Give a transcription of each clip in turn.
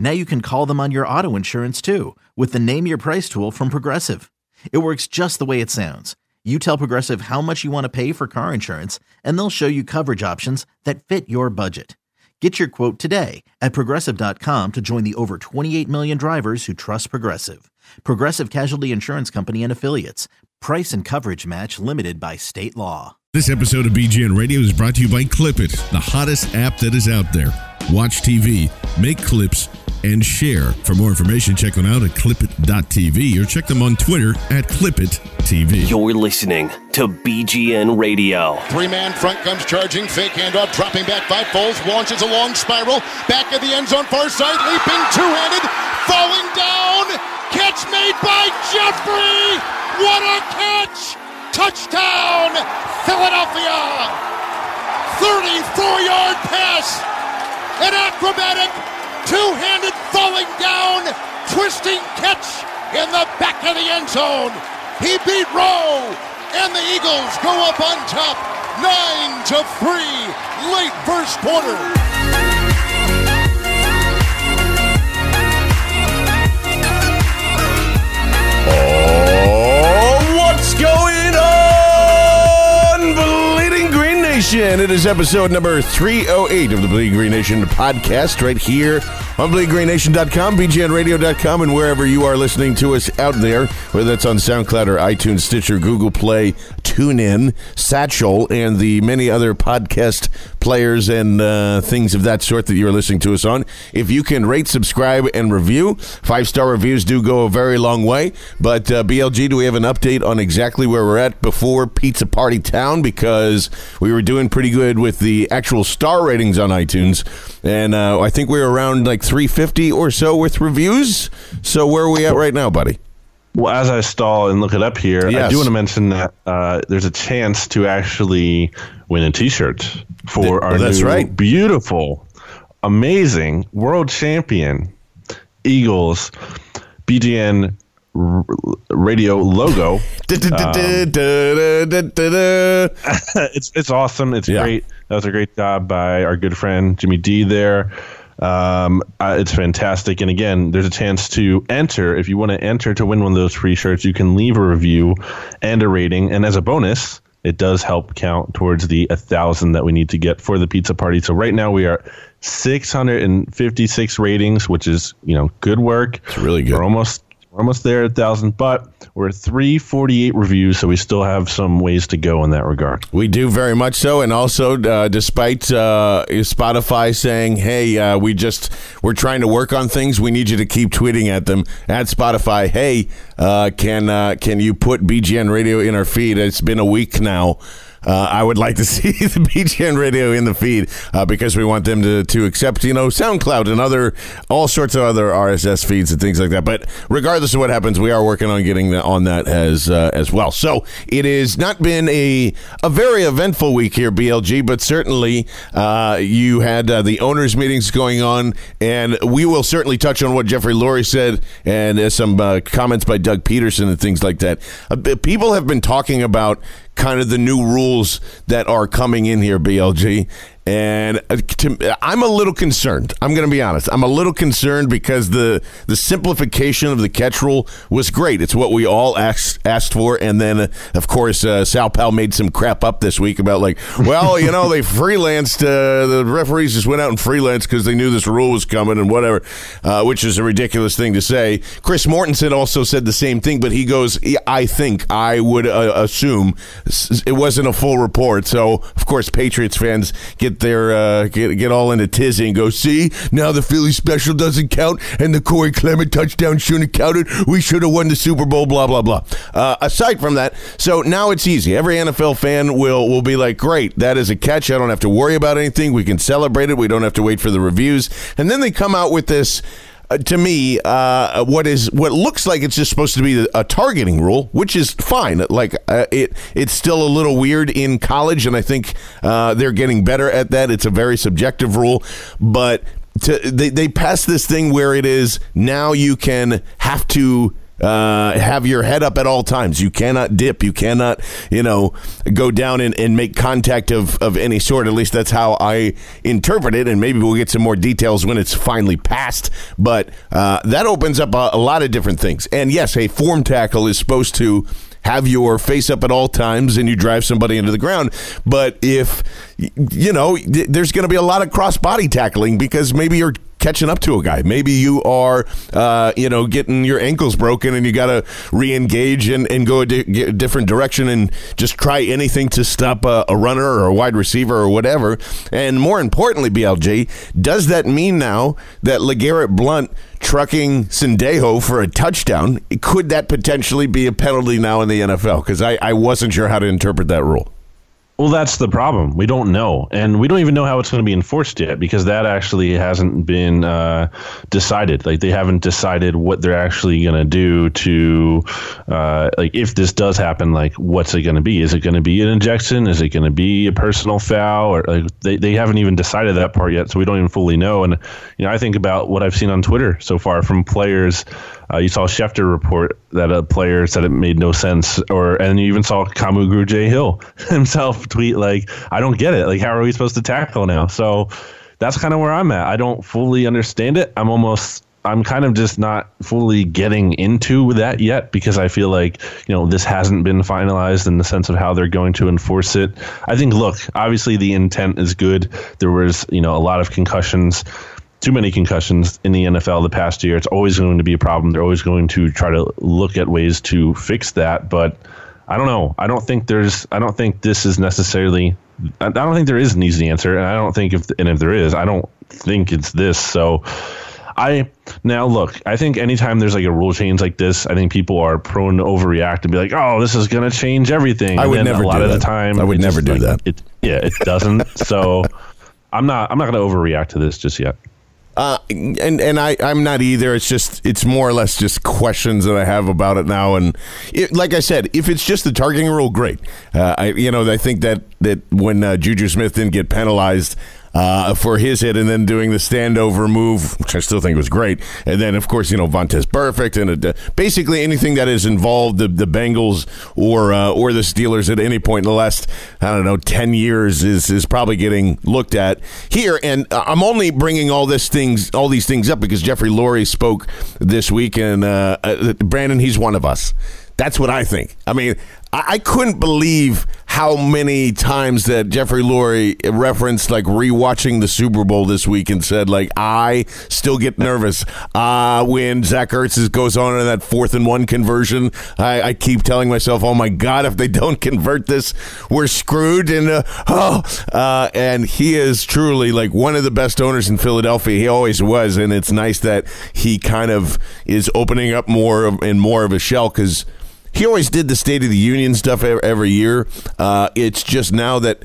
Now you can call them on your auto insurance too with the Name Your Price tool from Progressive. It works just the way it sounds. You tell Progressive how much you want to pay for car insurance, and they'll show you coverage options that fit your budget. Get your quote today at progressive.com to join the over 28 million drivers who trust Progressive. Progressive Casualty Insurance Company and Affiliates. Price and coverage match limited by state law. This episode of BGN Radio is brought to you by Clipit, the hottest app that is out there. Watch TV, make clips, and share. For more information, check them out at clipit.tv or check them on Twitter at clipit.tv. You're listening to BGN Radio. Three man front comes charging, fake handoff, dropping back five folds, launches a long spiral, back of the end zone, far side, leaping two handed, falling down, catch made by Jeffrey! What a catch! Touchdown, Philadelphia! 34 yard pass, an acrobatic two-handed falling down, twisting catch in the back of the end zone. He beat Rowe, and the Eagles go up on top, nine to three, late first quarter. Nation? It is episode number 308 of the Bleeding Green Nation podcast right here on BleedingGreenNation.com, BGNRadio.com, and wherever you are listening to us out there, whether that's on SoundCloud or iTunes, Stitcher, Google Play, TuneIn, Satchel, and the many other podcast players and uh, things of that sort that you're listening to us on. If you can rate, subscribe, and review, five star reviews do go a very long way. But uh, BLG, do we have an update on exactly where we're at before Pizza Party Town? Because we were doing pretty good with the actual star ratings on iTunes, and uh, I think we are around like 350 or so with reviews. So where are we at right now, buddy? Well, as I stall and look it up here, Yes. I do want to mention that uh, there's a chance to actually win a T-shirt for Th- our new right. beautiful, amazing world champion Eagles BGN r- radio logo. it's it's awesome. It's Yeah. great. That was a great job by our good friend Jimmy D there. Um, uh, it's fantastic. And again, there's a chance to enter. If you want to enter to win one of those free shirts, you can leave a review and a rating. And as a bonus, it does help count towards the a thousand that we need to get for the pizza party. So right now we are 656 ratings, which is you know good work. It's really good. We're almost we're almost there at thousand, but we're at 348 reviews, so we still have some ways to go in that regard. We do very much so, and also, uh, despite uh, Spotify saying, "Hey, uh, we just we're trying to work on things. We need you to keep tweeting at them at Spotify. Hey, uh, can uh, can you put BGN Radio in our feed? It's been a week now." Uh, I would like to see the BGN radio in the feed uh, because we want them to, to accept, you know, SoundCloud and other all sorts of other RSS feeds and things like that. But regardless of what happens, we are working on getting that on that as uh, as well. So it has not been a a very eventful week here, BLG, but certainly uh, you had uh, the owners' meetings going on, and we will certainly touch on what Jeffrey Lurie said and uh, some comments by Doug Pederson and things like that. People have been talking about kind of the new rules that are coming in here, BLG. And uh, to, I'm a little concerned. I'm going to be honest. I'm a little concerned because the the simplification of the catch rule was great. It's what we all asked asked for. And then, uh, of course, uh, Sal Pal made some crap up this week about like, well, you know, they freelanced. Uh, the referees just went out and freelanced because they knew this rule was coming and whatever, uh, which is a ridiculous thing to say. Chris Mortensen also said the same thing, but he goes, I think I would assume it wasn't a full report. So, of course, Patriots fans get their uh, get get all into tizzy and go, see now the Philly special doesn't count and the Corey Clement touchdown shouldn't have counted. We should have won the Super Bowl. Blah blah blah. Uh, aside from that, so now it's easy. Every NFL fan will will be like, great, that is a catch. I don't have to worry about anything. We can celebrate it. We don't have to wait for the reviews. And then they come out with this uh, to me, uh, what is what looks like it's just supposed to be a targeting rule, which is fine. Like uh, it, it's still a little weird in college, and I think uh, they're getting better at that. It's a very subjective rule, but to, they they pass this thing where it is now you can have to uh, have your head up at all times. You cannot dip. You cannot, you know, go down and, and make contact of, of any sort. At least that's how I interpret it. And maybe we'll get some more details when it's finally passed. But uh, that opens up a, a lot of different things. And yes, a form tackle is supposed to have your face up at all times and you drive somebody into the ground. But if, you know, there's going to be a lot of cross body tackling because maybe you're catching up to a guy. Maybe you are, uh, you know, getting your ankles broken and you got to re-engage and, and go a, di- a, different direction and just try anything to stop a, a, runner or a wide receiver or whatever. And more importantly, BLG, does that mean now that LeGarrette Blunt trucking Sendejo for a touchdown, could that potentially be a penalty now in the NFL? Because I, I wasn't sure how to interpret that rule. Well, that's the problem. We don't know, and we don't even know how it's going to be enforced yet because that actually hasn't been uh, decided. Like they haven't decided what they're actually going to do to, uh, like, if this does happen, like, what's it going to be? Is it going to be an injection? Is it going to be a personal foul? Or like they they haven't even decided that part yet, so we don't even fully know. And you know, I think about what I've seen on Twitter so far from players uh, you saw Schefter report that a player said it made no sense, or and you even saw Kamu Grugier Hill himself tweet like, "I don't get it. Like, how are we supposed to tackle now?" So that's kind of where I'm at. I don't fully understand it. I'm almost I'm kind of just not fully getting into that yet because I feel like you know this hasn't been finalized in the sense of how they're going to enforce it. I think look, obviously the intent is good. There was you know a lot of concussions too many concussions in the NFL the past year. It's always going to be a problem. They're always going to try to look at ways to fix that. But I don't know. I don't think there's. I don't think this is necessarily. I don't think there is an easy answer, and I don't think if and if there is, I don't think it's this. So. I now look. I think anytime there's like a rule change like this, I think people are prone to overreact and be like, "Oh, this is going to change everything." I would never. A lot do of that. the time, I would never do like, that. It, yeah, it doesn't. so I'm not. I'm not going to overreact to this just yet. Uh, and and I I'm not either. It's just it's more or less just questions that I have about it now. And it, like I said, if it's just the targeting rule, great. Uh, I you know I think that that when uh, Juju Smith didn't get penalized, uh, for his hit and then doing the standover move, which I still think was great. And then, of course, you know, Vontaze Burfict, and uh, basically anything that has involved the, the Bengals or uh, or the Steelers at any point in the last, I don't know, 10 years is, is probably getting looked at here. And I'm only bringing all this things, all these things up because Jeffrey Lurie spoke this week and uh, uh, Brandon, he's one of us. That's what I think. I mean, I, couldn't believe how many times that Jeffrey Lurie referenced like rewatching the Super Bowl this week and said like I still get nervous uh, when Zach Ertz goes on in that fourth and one conversion. I, I, keep telling myself, oh my god, if they don't convert this, we're screwed. And uh, oh, uh, and he is truly like one of the best owners in Philadelphia. He always was, and it's nice that he kind of is opening up more of, and more of a shell because he always did the State of the Union stuff every year. Uh, it's just now that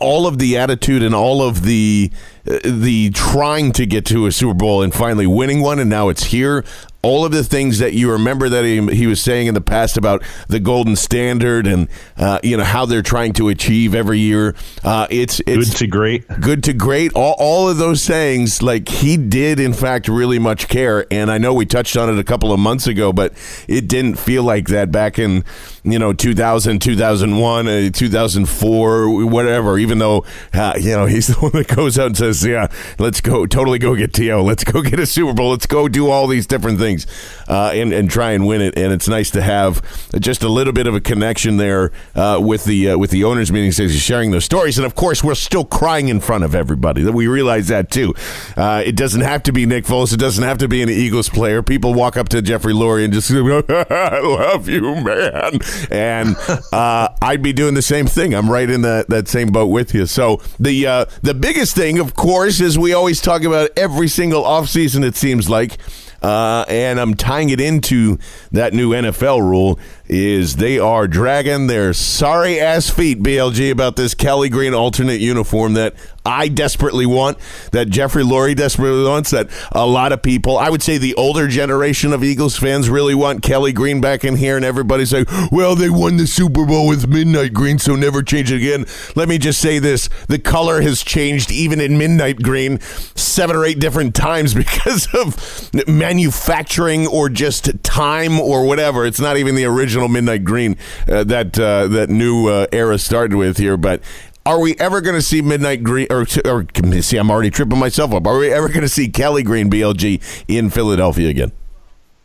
all of the attitude and all of the uh, the trying to get to a Super Bowl and finally winning one, and now it's here. All of the things that you remember that he, he was saying in the past about the golden standard and uh, you know how they're trying to achieve every year. Uh, it's it's good to great, good to great. All, all of those sayings, like he did, in fact, really much care. And I know we touched on it a couple of months ago, but it didn't feel like that back in you know 2000, 2001, uh, 2004, whatever. Even though uh, you know he's the one that goes out and says, "Yeah, let's go, totally go get To, let's go get a Super Bowl, let's go do all these different things." uh, and, and try and win it. And it's nice to have just a little bit of a connection there uh, with the uh, with the owners' meetings as he's sharing those stories. And of course, we're still crying in front of everybody. We realize that too. It doesn't have to be Nick Foles. It doesn't have to be an Eagles player. People walk up to Jeffrey Lurie and just, go, "I love you, man," and uh, I'd be doing the same thing. I'm right in that that same boat with you. So the uh, the biggest thing, of course, is we always talk about every single offseason, it seems like uh, and I'm tying it into that new NFL rule is they are dragging their sorry ass feet, BLG, about this Kelly Green alternate uniform that I desperately want, that Jeffrey Lurie desperately wants, that a lot of people, I would say the older generation of Eagles fans really want Kelly Green back in here, and everybody's like, well, they won the Super Bowl with Midnight Green, so never change it again. Let me just say this the color has changed even in Midnight Green seven or eight different times because of manufacturing or just time or whatever. It's not even the original Midnight Green uh, that uh, that new uh, era started with here, but are we ever going to see Midnight Green or, or see? I'm already tripping myself up. Are we ever going to see Kelly Green BLG in Philadelphia again?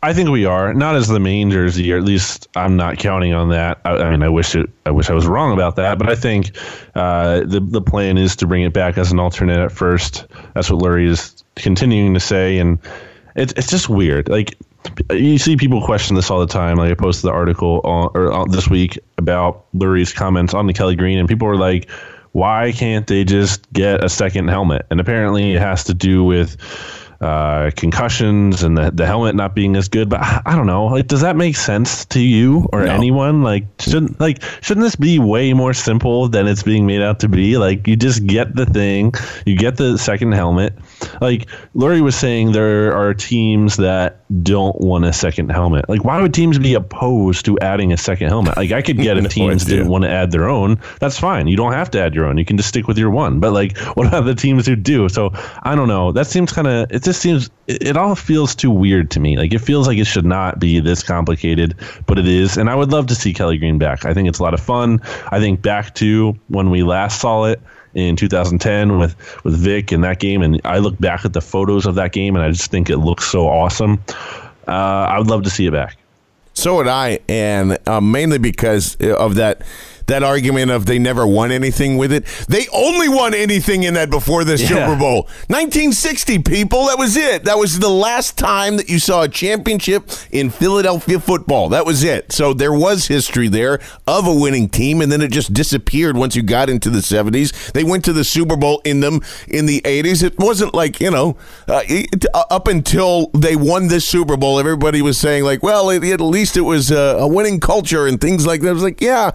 I think we are not as the main jersey, or at least I'm not counting on that. I, I mean, I wish it, I wish I was wrong about that, but I think uh, the the plan is to bring it back as an alternate at first. That's what Lurie is continuing to say, and it's it's just weird. Like you see people question this all the time. Like I posted the article on, or on this week about Lurie's comments on the Kelly Green, and people were like, "Why can't they just get a second helmet?" And apparently, it has to do with uh, concussions and the, the helmet not being as good. But I, I don't know. Like, does that make sense to you or no. anyone? Like, shouldn't like shouldn't this be way more simple than it's being made out to be? Like, you just get the thing, you get the second helmet. Like Lurie was saying, there are teams that don't want a second helmet. Like, why would teams be opposed to adding a second helmet? Like, I could get if teams didn't want to add their own. That's fine. You don't have to add your own. You can just stick with your one. But like, what about the teams who do? So I don't know. That seems kind of. It just seems. It, all feels too weird to me. Like, it feels like it should not be this complicated, but it is. And I would love to see Kelly Green back. I think it's a lot of fun. I think back to when we last saw it in 2010 with with Vic in that game, and I look back at the photos of that game, and I just think it looks so awesome. Uh, I would love to see it back. So would I, and uh, mainly because of that that argument of they never won anything with it. They only won anything in that before the yeah. Super Bowl. 1960, people. That was it. That was the last time that you saw a championship in Philadelphia football. That was it. So there was history there of a winning team, and then it just disappeared once you got into the 70s. They went to the Super Bowl in them in the 80s. It wasn't like, you know, uh, it, uh, up until they won this Super Bowl, everybody was saying, like, well, it, at least it was a, a winning culture and things like that. I was like, yeah,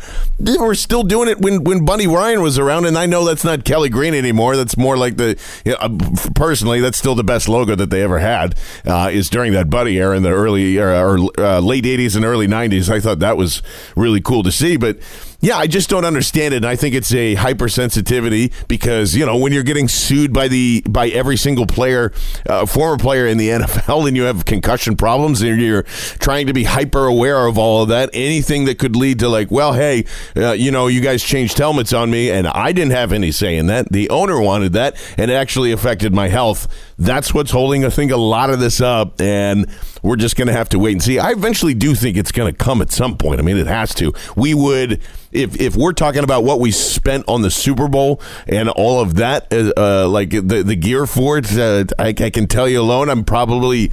were still doing it when when Buddy Ryan was around, and I know that's not Kelly Green anymore. That's more like the you know, uh, personally, that's still the best logo that they ever had. Uh, is during that Buddy era in the early uh, or uh, late '80s and early '90s. I thought that was really cool to see, but yeah, I just don't understand it. And I think it's a hypersensitivity because you know when you're getting sued by the by every single player, uh, former player in the NFL, and you have concussion problems, and you're trying to be hyper aware of all of that. Anything that could lead to like, well, hey, uh, you know, you guys changed helmets on me, and I didn't have any say in that. The owner wanted that, and it actually affected my health. That's what's holding, I think, a lot of this up, and we're just going to have to wait and see. I eventually do think it's going to come at some point. I mean, it has to. We would if if we're talking about what we spent on the Super Bowl and all of that, uh, uh like the the gear for it, uh, I, I, can tell you alone, I'm probably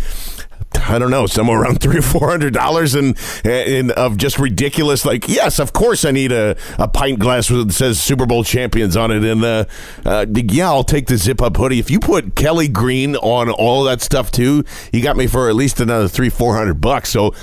I don't know, somewhere around three or four hundred dollars and in of just ridiculous. Like, yes, of course, I need a, a pint glass that says Super Bowl champions on it, and uh, uh, yeah, I'll take the zip up hoodie. If you put Kelly Green on all that stuff too, you got me for at least another three four hundred bucks. So,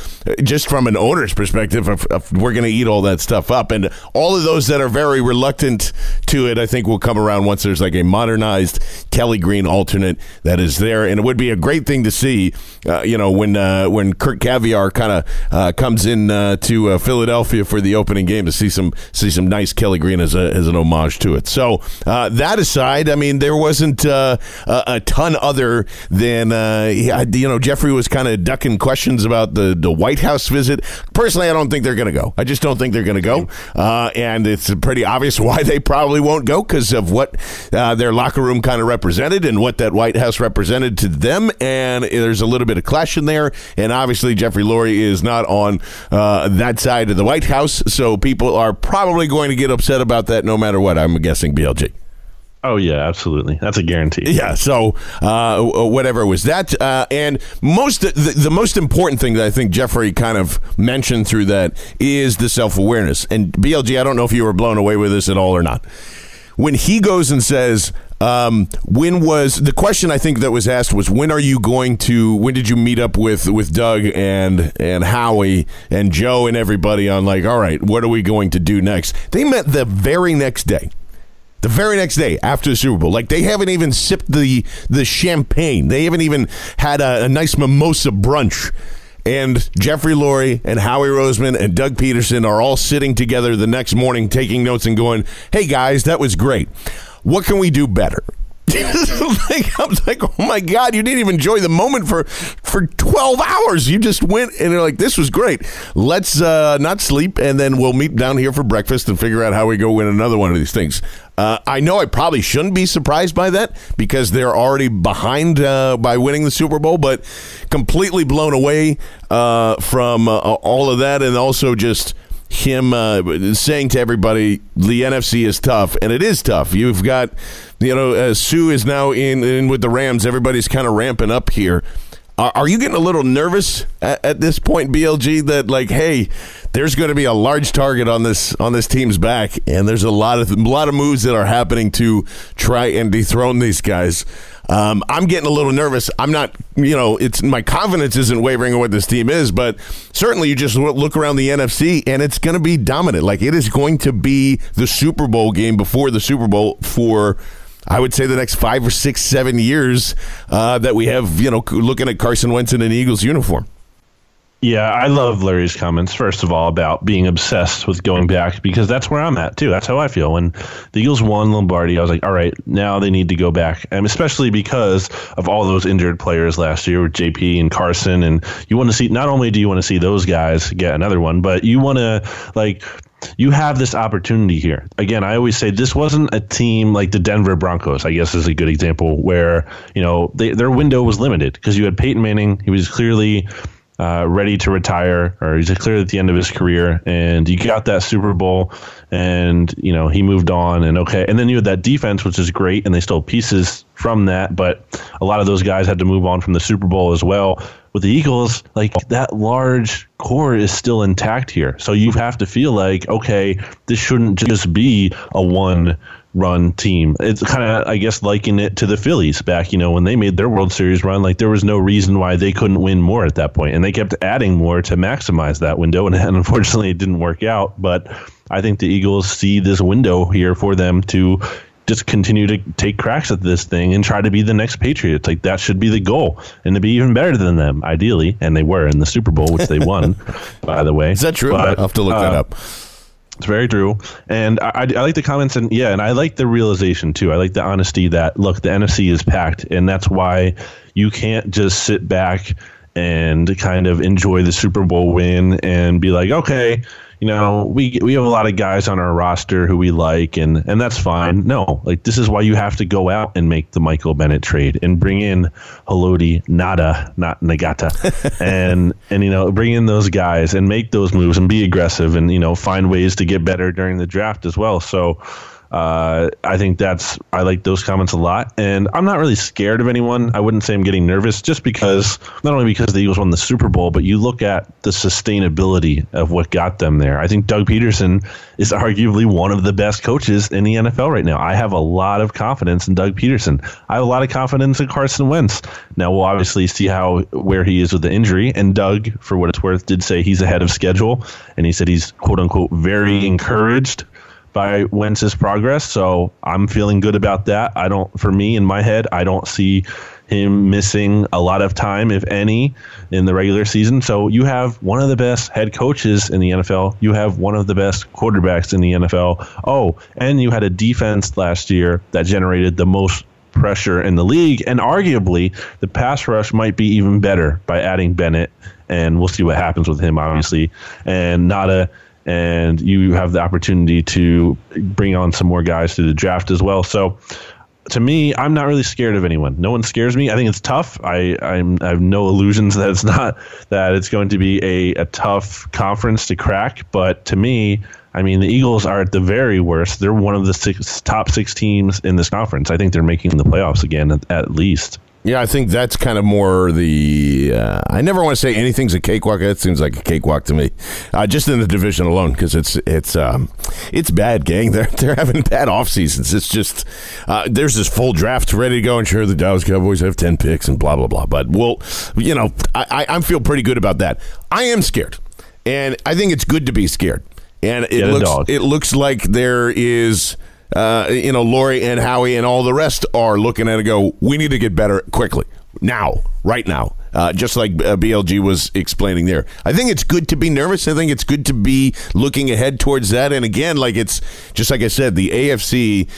just from an owner's perspective, if, if we're going to eat all that stuff up, and all of those that are very reluctant to it, I think will come around once there's like a modernized Kelly Green alternate that is there, and it would be a great thing to see. Uh, you you know when uh, when Kirk Caviar kind of uh, comes in uh, to uh, Philadelphia for the opening game to see some see some nice Kelly Green as a as an homage to it. So uh, that aside, I mean there wasn't uh, a, a ton other than you know Jeffrey was kind of ducking questions about the the White House visit. Personally, I don't think they're going to go. I just don't think they're going to go, and it's pretty obvious why they probably won't go because of what their locker room kind of represented and what that White House represented to them. And there's a little bit of clash there. And obviously, Jeffrey Lurie is not on uh, that side of the White House. So people are probably going to get upset about that no matter what. I'm guessing BLG. Oh yeah, absolutely. That's a guarantee. Yeah. So uh, whatever was that, uh, and most the, the, most important thing that I think Jeffrey kind of mentioned through that is the self awareness. And BLG, I don't know if you were blown away with this at all or not. When he goes and says, um, when was the question I think that was asked was when are you going to when did you meet up with with Doug and and Howie and Joe and everybody on like all right what are we going to do next? They met the very next day. The very next day after the Super Bowl, like they haven't even sipped the the champagne. They haven't even had a, a nice mimosa brunch and Jeffrey Lurie and Howie Roseman and Doug Pederson are all sitting together the next morning taking notes and going, "Hey guys, that was great." What can we do better? like, I'm like, oh my god, you didn't even enjoy the moment for for 12 hours. You just went and they're like, this was great. Let's uh, not sleep, and then we'll meet down here for breakfast and figure out how we go win another one of these things. Uh, I know I probably shouldn't be surprised by that because they're already behind uh, by winning the Super Bowl, but completely blown away uh, from uh, all of that, and also just him uh, saying to everybody the NFC is tough, and it is tough. You've got, you know, uh, Suh is now in, in with the Rams. Everybody's kind of ramping up here. Are, are you getting a little nervous at, at, this point, BLG? That like, hey, there's going to be a large target on this on this team's back, and there's a lot of a lot of moves that are happening to try and dethrone these guys. Um, I'm getting a little nervous. I'm not, you know, it's my confidence isn't wavering on what this team is, but certainly you just look around the NFC and it's going to be dominant. Like it is going to be the Super Bowl game before the Super Bowl for. I would say the next five or six, seven years uh, that we have, you know, looking at Carson Wentz in an Eagles uniform. Yeah, I love Lurie's comments, first of all, about being obsessed with going back because that's where I'm at, too. That's how I feel. When the Eagles won Lombardi, I was like, all right, now they need to go back. And especially because of all those injured players last year with JP and Carson. And you want to see, not only do you want to see those guys get another one, but you want to, like, you have this opportunity here. Again, I always say this wasn't a team like the Denver Broncos, I guess is a good example where, you know, they, their window was limited because you had Peyton Manning. He was clearly uh, ready to retire, or he's clearly at the end of his career, and you got that Super Bowl, and you know he moved on, and okay, and then you had that defense, which is great, and they stole pieces from that, but a lot of those guys had to move on from the Super Bowl as well. With the Eagles, like that large core is still intact here, so you have to feel like okay, this shouldn't just be a one run team. It's kind of, I guess, liking it to the Phillies back, you know, when they made their World Series run. Like there was no reason why they couldn't win more at that point, and they kept adding more to maximize that window. And, and unfortunately, it didn't work out. But I think the Eagles see this window here for them to just continue to take cracks at this thing and try to be the next Patriots. Like that should be the goal, and to be even better than them, ideally. And they were in the Super Bowl, which they won, by the way. Is that true? But, I'll have to look uh, that up. It's very true, and I, I, I, like the comments, and yeah, and I like the realization too. I like the honesty that look, the NFC is packed, and that's why you can't just sit back and kind of enjoy the Super Bowl win and be like, okay, you know, we we have a lot of guys on our roster who we like, and and that's fine. No, like this is why you have to go out and make the Michael Bennett trade and bring in Haloti Nada, not Nagata, and and you know bring in those guys and make those moves and be aggressive and you know find ways to get better during the draft as well. So uh, I think that's I like those comments a lot, and I'm not really scared of anyone. I wouldn't say I'm getting nervous, just because not only because the Eagles won the Super Bowl, but you look at the sustainability of what got them there. I think Doug Pederson is arguably one of the best coaches in the NFL right now. I have a lot of confidence in Doug Pederson. I have a lot of confidence in Carson Wentz. Now we'll obviously see how where he is with the injury, and Doug, for what it's worth, did say he's ahead of schedule, and he said he's quote unquote very encouraged by Wentz's progress. So I'm feeling good about that. I don't, for me in my head, I don't see him missing a lot of time, if any, in the regular season. So you have one of the best head coaches in the NFL. You have one of the best quarterbacks in the NFL. Oh, and you had a defense last year that generated the most pressure in the league. And arguably, the pass rush might be even better by adding Bennett. And we'll see what happens with him, obviously. And Nada and you have the opportunity to bring on some more guys to the draft as well. So to me, I'm not really scared of anyone. No one scares me. I think it's tough. I I'm, I have no illusions that it's not that it's going to be a, a tough conference to crack. But to me, I mean, the Eagles are at the very worst. They're one of the six, top six teams in this conference. I think they're making the playoffs again at, at least. Yeah, I think that's kind of more the. Uh, I never want to say anything's a cakewalk. It seems like a cakewalk to me, uh, just in the division alone, because it's it's um, it's bad, gang. They're they're having bad off seasons. It's just uh, there's this full draft ready to go, and sure, the Dallas Cowboys have ten picks and blah blah blah. But well, you know, I I, I feel pretty good about that. I am scared, and I think it's good to be scared. And it Get looks it looks like there is uh, you know, Lurie and Howie and all the rest are looking at it go, we need to get better quickly, now, right now. Uh, just like uh, BLG was explaining there. I think it's good to be nervous. I think it's good to be looking ahead towards that. And again, like it's just like I said, the AFC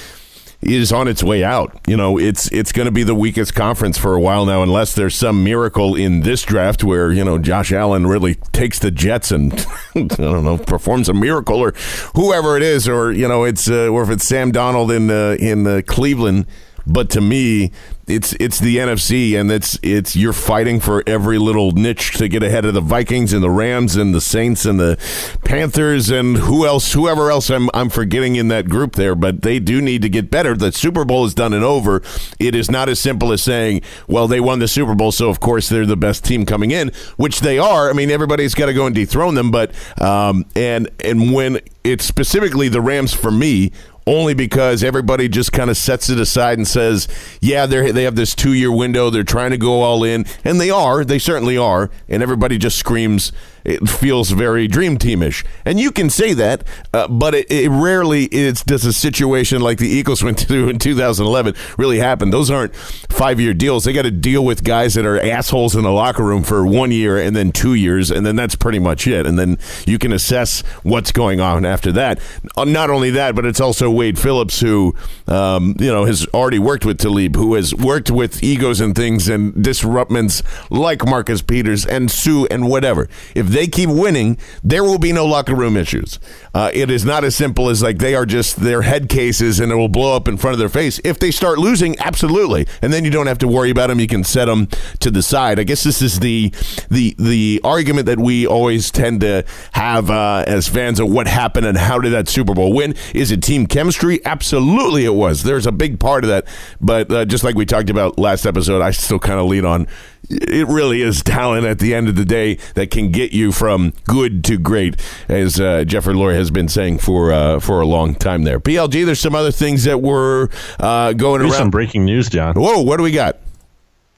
is on its way out. You know, it's it's going to be the weakest conference for a while now, unless there's some miracle in this draft where you know Josh Allen really takes the Jets and I don't know performs a miracle, or whoever it is, or you know it's uh, or if it's Sam Darnold in uh, in uh, Cleveland. But to me, it's it's the NFC, and it's it's you're fighting for every little niche to get ahead of the Vikings and the Rams and the Saints and the Panthers and who else, whoever else I'm I'm forgetting in that group there. But they do need to get better. The Super Bowl is done and over. It is not as simple as saying, well, they won the Super Bowl, so of course they're the best team coming in, which they are. I mean, everybody's got to go and dethrone them, but um, and and when it's specifically the Rams for me only because everybody just kind of sets it aside and says, "Yeah, they they have this two year window. They're trying to go all in, and they are. They certainly are." And everybody just screams. It feels very dream teamish, and you can say that, uh, but it, it rarely is. Does a situation like the Eagles went through in 2011 really happen? Those aren't five year deals. They got to deal with guys that are assholes in the locker room for one year and then two years, and then that's pretty much it. And then you can assess what's going on after that. Uh, Not only that, but it's also Wade Phillips, who um, you know has already worked with Talib, who has worked with egos and things and disruptments like Marcus Peters and Suh and whatever. If they keep winning, there will be no locker room issues. Uh, it is not as simple as like they are just their head cases and it will blow up in front of their face. If they start losing, absolutely, and then you don't have to worry about them. You can set them to the side. I guess this is the the the argument that we always tend to have uh, as fans of what happened and how did that Super Bowl win? Is it team chemistry? Absolutely, it was. There's a big part of that, but uh, just like we talked about last episode, I still kind of lean on. It really is talent at the end of the day that can get you from good to great, as uh, Jeffrey Lurie has been saying for uh, for a long time. There, BLG. There's some other things that were uh, going Here's some breaking news, John. Whoa, what do we got?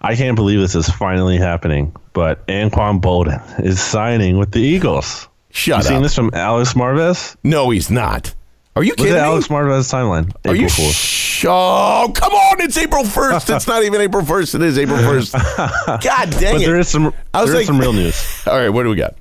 I can't believe this is finally happening, but Anquan Boldin is signing with the Eagles. Shut you seen this from Alex Marvez? No, he's not. Are you Look kidding at me? Alex Marvez timeline. Are you April Fool's. sh- Oh, come on! It's April first. it's not even April first. It is April first. God dang But it! there is some I was there is like- some real news. All right, what do we got?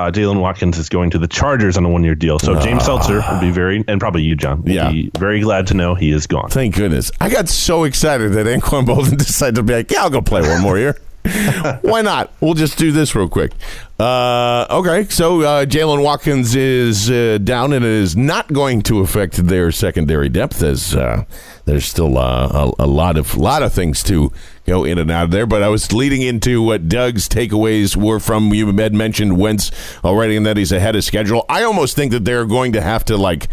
Uh, Jaylen Watkins is going to the Chargers on a one year deal. So James Seltzer will be very, and probably you, John, would Ah. Yeah. be very glad to know he is gone. Thank goodness. I got so excited that Anquan Boldin decided to be like, "Yeah, I'll go play one more year." Why not? We'll just do this real quick. Uh, okay, so uh, Jaylen Watkins is uh, down, and it is not going to affect their secondary depth, as uh, there's still uh, a, a lot of lot of things to go in and out of there. But I was leading into what Doug's takeaways were from you had mentioned Wentz already, and that he's ahead of schedule. I almost think that they're going to have to like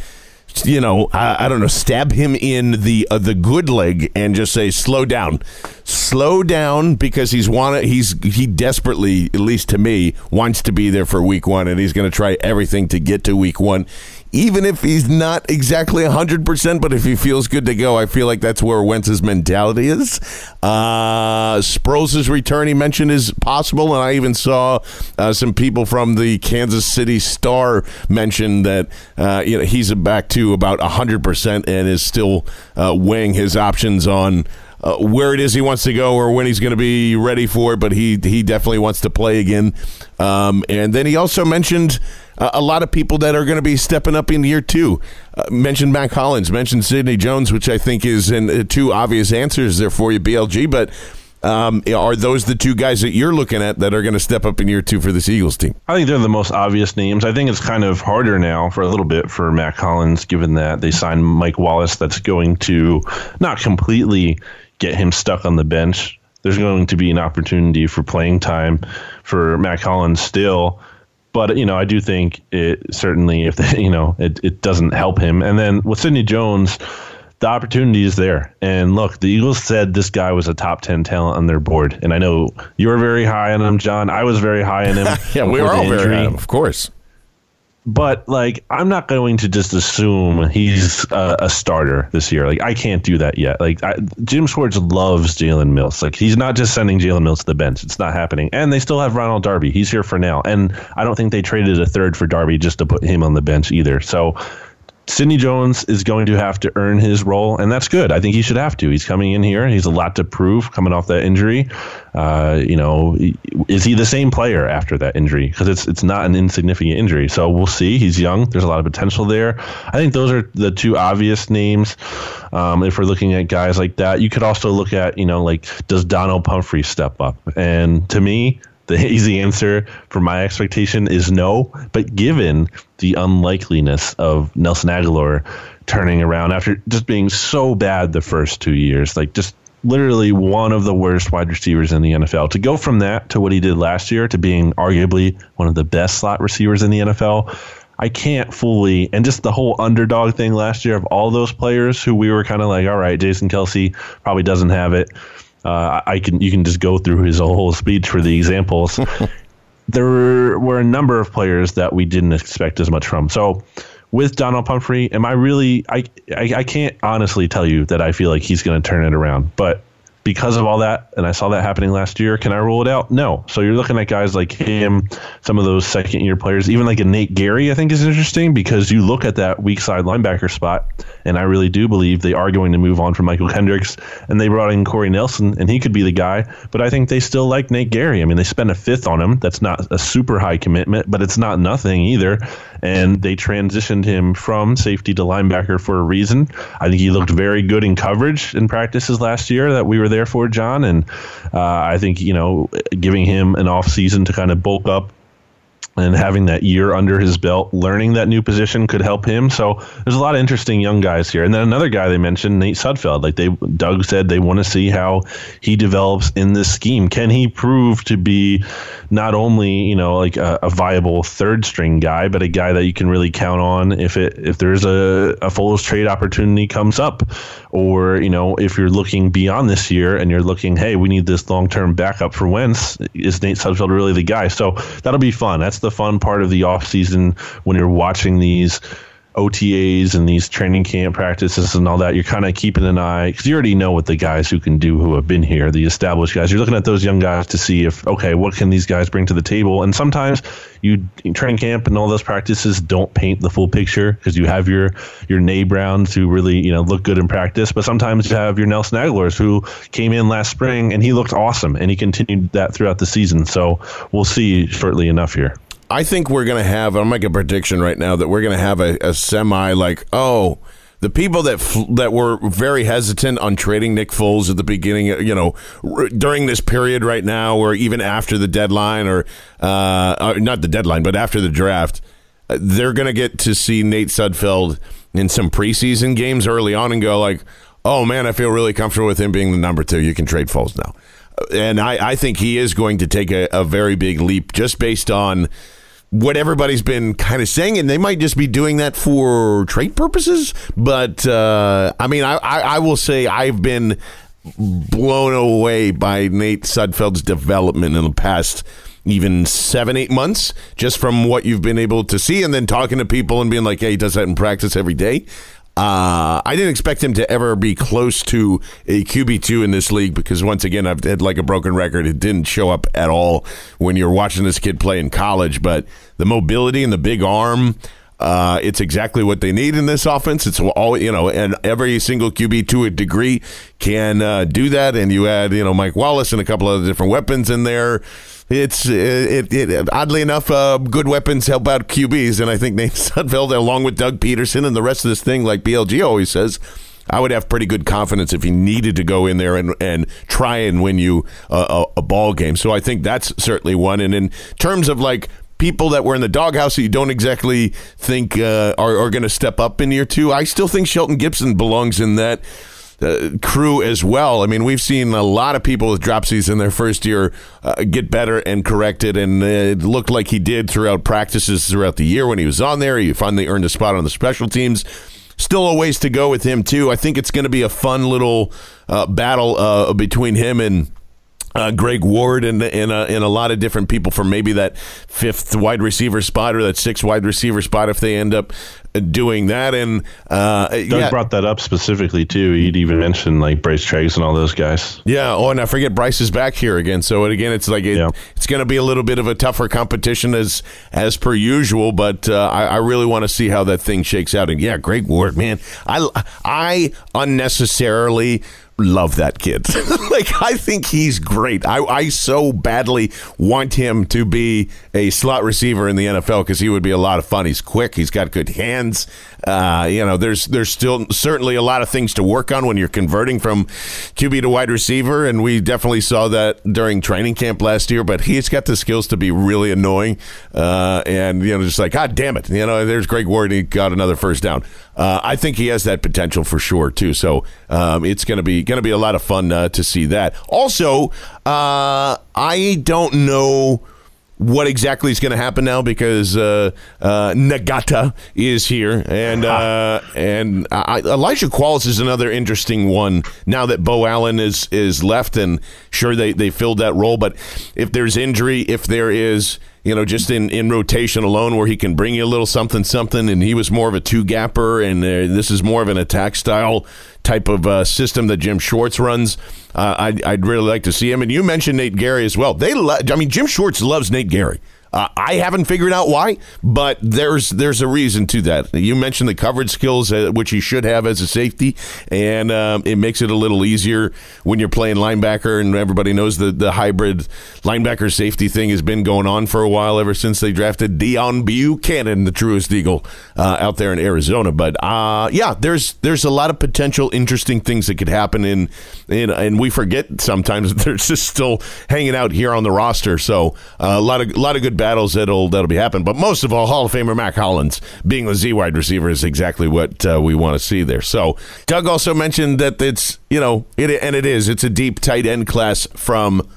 you know, I, I don't know, stab him in the uh, the good leg and just say, slow down, slow down, because he's want he's he desperately, at least to me, wants to be there for week one, and he's going to try everything to get to week one. Even if he's not exactly 100%, but if he feels good to go, I feel like that's where Wentz's mentality is. Uh, Sproles' return, he mentioned, is possible, and I even saw uh, some people from the Kansas City Star mention that uh, you know he's back to about 100% and is still uh, weighing his options on uh, where it is he wants to go or when he's going to be ready for it, but he, he definitely wants to play again. Um, and then he also mentioned a lot of people that are going to be stepping up in year two. Uh, mentioned Mack Hollins, mentioned Sidney Jones, which I think is in uh, two obvious answers there for you, BLG, but um, are those the two guys that you're looking at that are going to step up in year two for this Eagles team? I think they're the most obvious names. I think it's kind of harder now for a little bit for Mack Hollins, given that they signed Mike Wallace. That's going to not completely get him stuck on the bench. There's going to be an opportunity for playing time for Mack Hollins still. But you know, I do think it certainly if they, you know it, it doesn't help him. And then with Sidney Jones, the opportunity is there. And look, the Eagles said this guy was a top 10 talent on their board. And I know you were very high on him, John. I was very high on him. yeah, we were all injury. very high on him, of course. But, like, I'm not going to just assume he's a, a starter this year. Like, I can't do that yet. Like, I, Jim Schwartz loves Jalen Mills. Like, he's not just sending Jalen Mills to the bench. It's not happening. And they still have Ronald Darby. He's here for now. And I don't think they traded a third for Darby just to put him on the bench either. So, Sidney Jones is going to have to earn his role, and that's good. I think he should have to. He's coming in here. He's a lot to prove coming off that injury. Uh, you know, is he the same player after that injury? Because it's it's not an insignificant injury. So we'll see. He's young. There's a lot of potential there. I think those are the two obvious names. Um, if we're looking at guys like that, you could also look at you know like does Donnel Pumphrey step up? And to me, the easy answer for my expectation is no. But given the unlikeliness of Nelson Agholor turning around after just being so bad the first two years, like just literally one of the worst wide receivers in the NFL, to go from that to what he did last year to being arguably one of the best slot receivers in the NFL. I can't fully, and just the whole underdog thing last year of all those players who we were kind of like, all right, Jason Kelce probably doesn't have it. Uh, I can you can just go through his whole speech for the examples. there were, a number of players that we didn't expect as much from. So with Donnel Pumphrey, am I really? I, I, I can't honestly tell you that I feel like he's going to turn it around, but because of all that, and I saw that happening last year, can I rule it out? No. So you're looking at guys like him, some of those second year players, even like a Nate Gerry, I think is interesting because you look at that weak side linebacker spot, and I really do believe they are going to move on from Mychal Kendricks, and they brought in Corey Nelson, and he could be the guy, but I think they still like Nate Gerry. I mean, they spent a fifth on him. That's not a super high commitment, but it's not nothing either. And they transitioned him from safety to linebacker for a reason. I think he looked very good in coverage in practices last year that we were there there for John, and uh, I think you know giving him an off season to kind of bulk up and having that year under his belt, learning that new position could help him. So there's a lot of interesting young guys here. And then another guy they mentioned, Nate Sudfeld. Like they, Doug said, they want to see how he develops in this scheme. Can he prove to be not only you know like a, a viable third string guy, but a guy that you can really count on if it if there's a a Foles trade opportunity comes up, or you know if you're looking beyond this year and you're looking, hey, we need this long term backup for Wentz. Is Nate Sudfeld really the guy? So that'll be fun. That's the the fun part of the off season when you're watching these OTAs and these training camp practices and all that, you're kind of keeping an eye because you already know what the guys who can do who have been here, the established guys. You're looking at those young guys to see if okay, what can these guys bring to the table? And sometimes you training camp and all those practices don't paint the full picture because you have your your Nay Browns who really you know look good in practice, but sometimes you have your Nelson Agholors who came in last spring and he looked awesome and he continued that throughout the season. So we'll see shortly enough here. I think we're going to have, I'll make a prediction right now that we're going to have a, a, semi like, oh, the people that that were very hesitant on trading Nick Foles at the beginning, you know, r- during this period right now, or even after the deadline, or uh, uh not the deadline, but after the draft, uh, they're going to get to see Nate Sudfeld in some preseason games early on and go like, oh man, I feel really comfortable with him being the number two. You can trade Foles now. And I, I think he is going to take a, a very big leap just based on what everybody's been kind of saying, and they might just be doing that for trade purposes. But uh, I mean, I, I, I, will say I've been blown away by Nate Sudfeld's development in the past even seven, eight months, just from what you've been able to see, and then talking to people and being like, "Hey, he does that in practice every day." Uh, I didn't expect him to ever be close to a QB2 in this league because, once again, I've had like a broken record. It didn't show up at all when you're watching this kid play in college. But the mobility and the big arm, Uh, it's exactly what they need in this offense. It's all you know, and every single QB to a degree can uh, do that. And you add you know Mike Wallace and a couple of different weapons in there. It's it, it, it oddly enough, uh, good weapons help out QBs, and I think Nate Sudfeld, along with Doug Pederson and the rest of this thing, like BLG always says. I would have pretty good confidence if he needed to go in there and, and try and win you a, a, a ball game. So I think that's certainly one. And in terms of like people that were in the doghouse that you don't exactly think uh, are, are going to step up in year two, I still think Shelton Gibson belongs in that. Uh, crew as well. I mean, we've seen a lot of people with dropsies in their first year uh, get better and corrected, and it looked like he did throughout practices throughout the year when he was on there. He finally earned a spot on the special teams. Still a ways to go with him too. I think it's going to be a fun little uh, battle uh, between him and uh, Greg Ward and and, uh, and a lot of different people for maybe that fifth wide receiver spot or that sixth wide receiver spot if they end up doing that. And uh, Doug yeah. brought that up specifically too. He'd even mentioned like Bryce Treggs and all those guys. Yeah. Oh, and I forget Bryce is back here again. So again, it's like it, Yeah. it's going to be a little bit of a tougher competition as as per usual. But uh, I, I really want to see how that thing shakes out. And yeah, Greg Ward, man, I I unnecessarily love that kid. like I think he's great. I, I so badly want him to be a slot receiver in the NFL because he would be a lot of fun. He's quick. He's got good hands. Uh, you know, there's there's still certainly a lot of things to work on when you're converting from QB to wide receiver, and we definitely saw that during training camp last year. But he's got the skills to be really annoying, uh, and you know, just like God damn it, you know, there's Greg Ward. He got another first down. Uh, I think he has that potential for sure too. So um, it's going to be going to be a lot of fun uh, to see that. Also, uh, I don't know what exactly is going to happen now because uh, uh, Ngata is here, and uh, and I, Elijah Qualls is another interesting one. Now that Beau Allen is is left, and sure they they filled that role, but if there's injury, if there is you know, just in, in rotation alone, where he can bring you a little something, something, and he was more of a two gapper, and uh, this is more of an attack style type of uh, system that Jim Schwartz runs. Uh, I'd, I'd really like to see him. And you mentioned Nate Gerry as well. They, lo- I mean, Jim Schwartz loves Nate Gerry. Uh, I haven't figured out why, but there's there's a reason to that. You mentioned the coverage skills, uh, which he should have as a safety, and um, it makes it a little easier when you're playing linebacker. And everybody knows that the hybrid linebacker safety thing has been going on for a while, ever since they drafted Deone Bucannon, the truest eagle, uh, out there in Arizona. But uh, yeah, there's there's a lot of potential interesting things that could happen in, in and we forget sometimes that they're just still hanging out here on the roster. So uh, a lot of a lot of good battles that'll that'll be happening. But most of all, Hall of Famer Mack Hollins being the Z wide receiver is exactly what uh, we want to see there. So Doug also mentioned that it's you know it and it is it's a deep tight end class from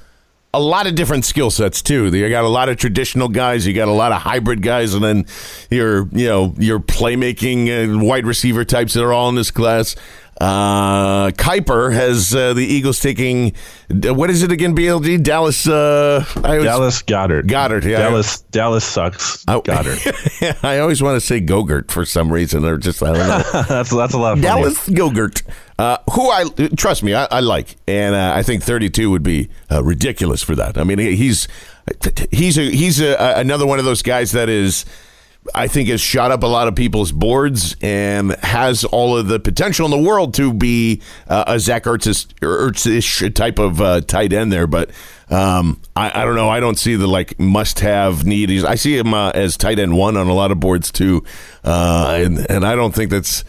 a lot of different skill sets too. You got a lot of traditional guys, you got a lot of hybrid guys, and then your you know your playmaking uh, wide receiver types that are all in this class. Uh, Kiper has uh, the Eagles taking what is it again? BLG Dallas. Uh, always, Dallas Goedert. Goedert, yeah. Dallas. Dallas sucks. I- Goedert. I always want to say Gogurt for some reason, or just I don't know. that's that's a lot of. Dallas Gogurt, uh, who I trust me, I, I like, and uh, I think 32 would be uh, ridiculous for that. I mean, he's he's a, he's a, another one of those guys that is. I think has shot up a lot of people's boards and has all of the potential in the world to be uh, a Zach Ertz-ish type of uh, tight end there. But um, I, I don't know. I don't see the like must-have need. I see him uh, as tight end one on a lot of boards too, uh, and and I don't think that's.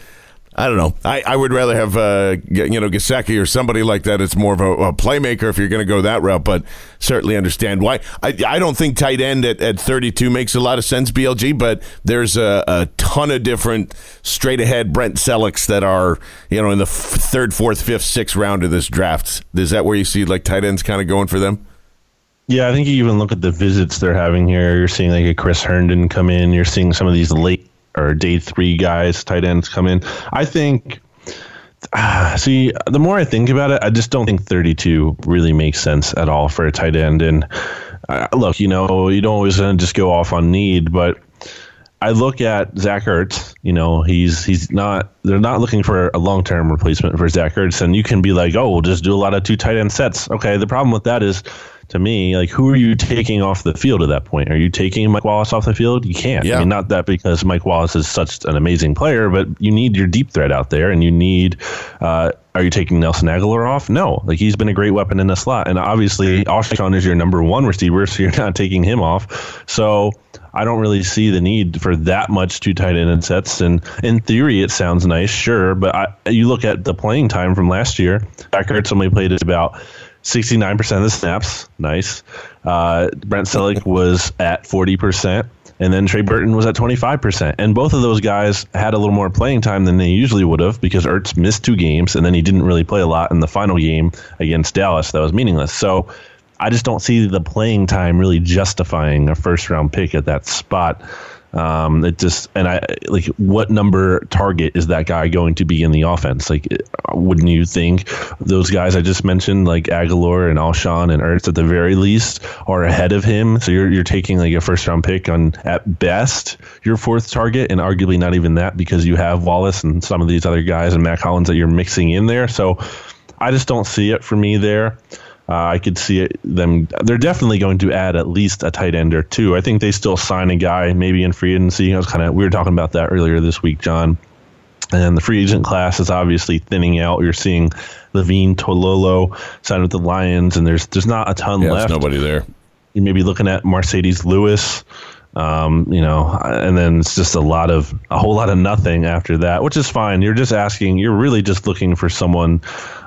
I don't know. I, I would rather have uh, you know Gesicki or somebody like that. It's more of a, a playmaker if you're going to go that route. But certainly understand why. I, I don't think tight end at, at 32 makes a lot of sense. BLG, but there's a, a ton of different straight ahead Brent Celeks that are you know in the f- third, fourth, fifth, sixth round of this draft. Is that where you see like tight ends kind of going for them? Yeah, I think you even look at the visits they're having here. You're seeing like a Chris Herndon come in. You're seeing some of these late or day three guys, tight ends come in. I think. ah, see, the more I think about it, I just don't think 32 really makes sense at all for a tight end. And uh, look, you know, you don't always uh, just go off on need, but I look at Zach Ertz. You know, he's he's not. They're not looking for a long term replacement for Zach Ertz, and you can be like, oh, we'll just do a lot of two tight end sets. Okay, the problem with that is to me, like who are you taking off the field at that point? Are you taking Mike Wallace off the field? You can't. Yeah. I mean, not that because Mike Wallace is such an amazing player, but you need your deep threat out there, and you need. Uh, are you taking Nelson Agholor off? No, like he's been a great weapon in the slot, and obviously Alshon is your number one receiver, so you're not taking him off. So I don't really see the need for that much two tight end sets. And in theory, it sounds nice, sure, but I, you look at the playing time from last year. Zach Ertz only played it about 69% of the snaps. Nice. Uh, Brent Celek was at 40%. And then Trey Burton was at 25%. And both of those guys had a little more playing time than they usually would have because Ertz missed two games and then he didn't really play a lot in the final game against Dallas. That was meaningless. So I just don't see the playing time really justifying a first round pick at that spot. Um, it just and I like what number target is that guy going to be in the offense? Like, wouldn't you think those guys I just mentioned, like Agholor and Alshon and Ertz, at the very least, are ahead of him? So you're you're taking like a first round pick on at best your fourth target, and arguably not even that because you have Wallace and some of these other guys and Mack Hollins that you're mixing in there. So I just don't see it for me there. Uh, I could see it, them. They're definitely going to add at least a tight end or two. I think they still sign a guy maybe in free agency. I was kind of we were talking about that earlier this week, John. And the free agent class is obviously thinning out. You're seeing Levine Toilolo signed with the Lions, and there's there's not a ton Yeah, left. there's nobody there. You may be looking at Marcedes Lewis, um, you know, and then it's just a lot of a whole lot of nothing after that, which is fine. You're just asking. You're really just looking for someone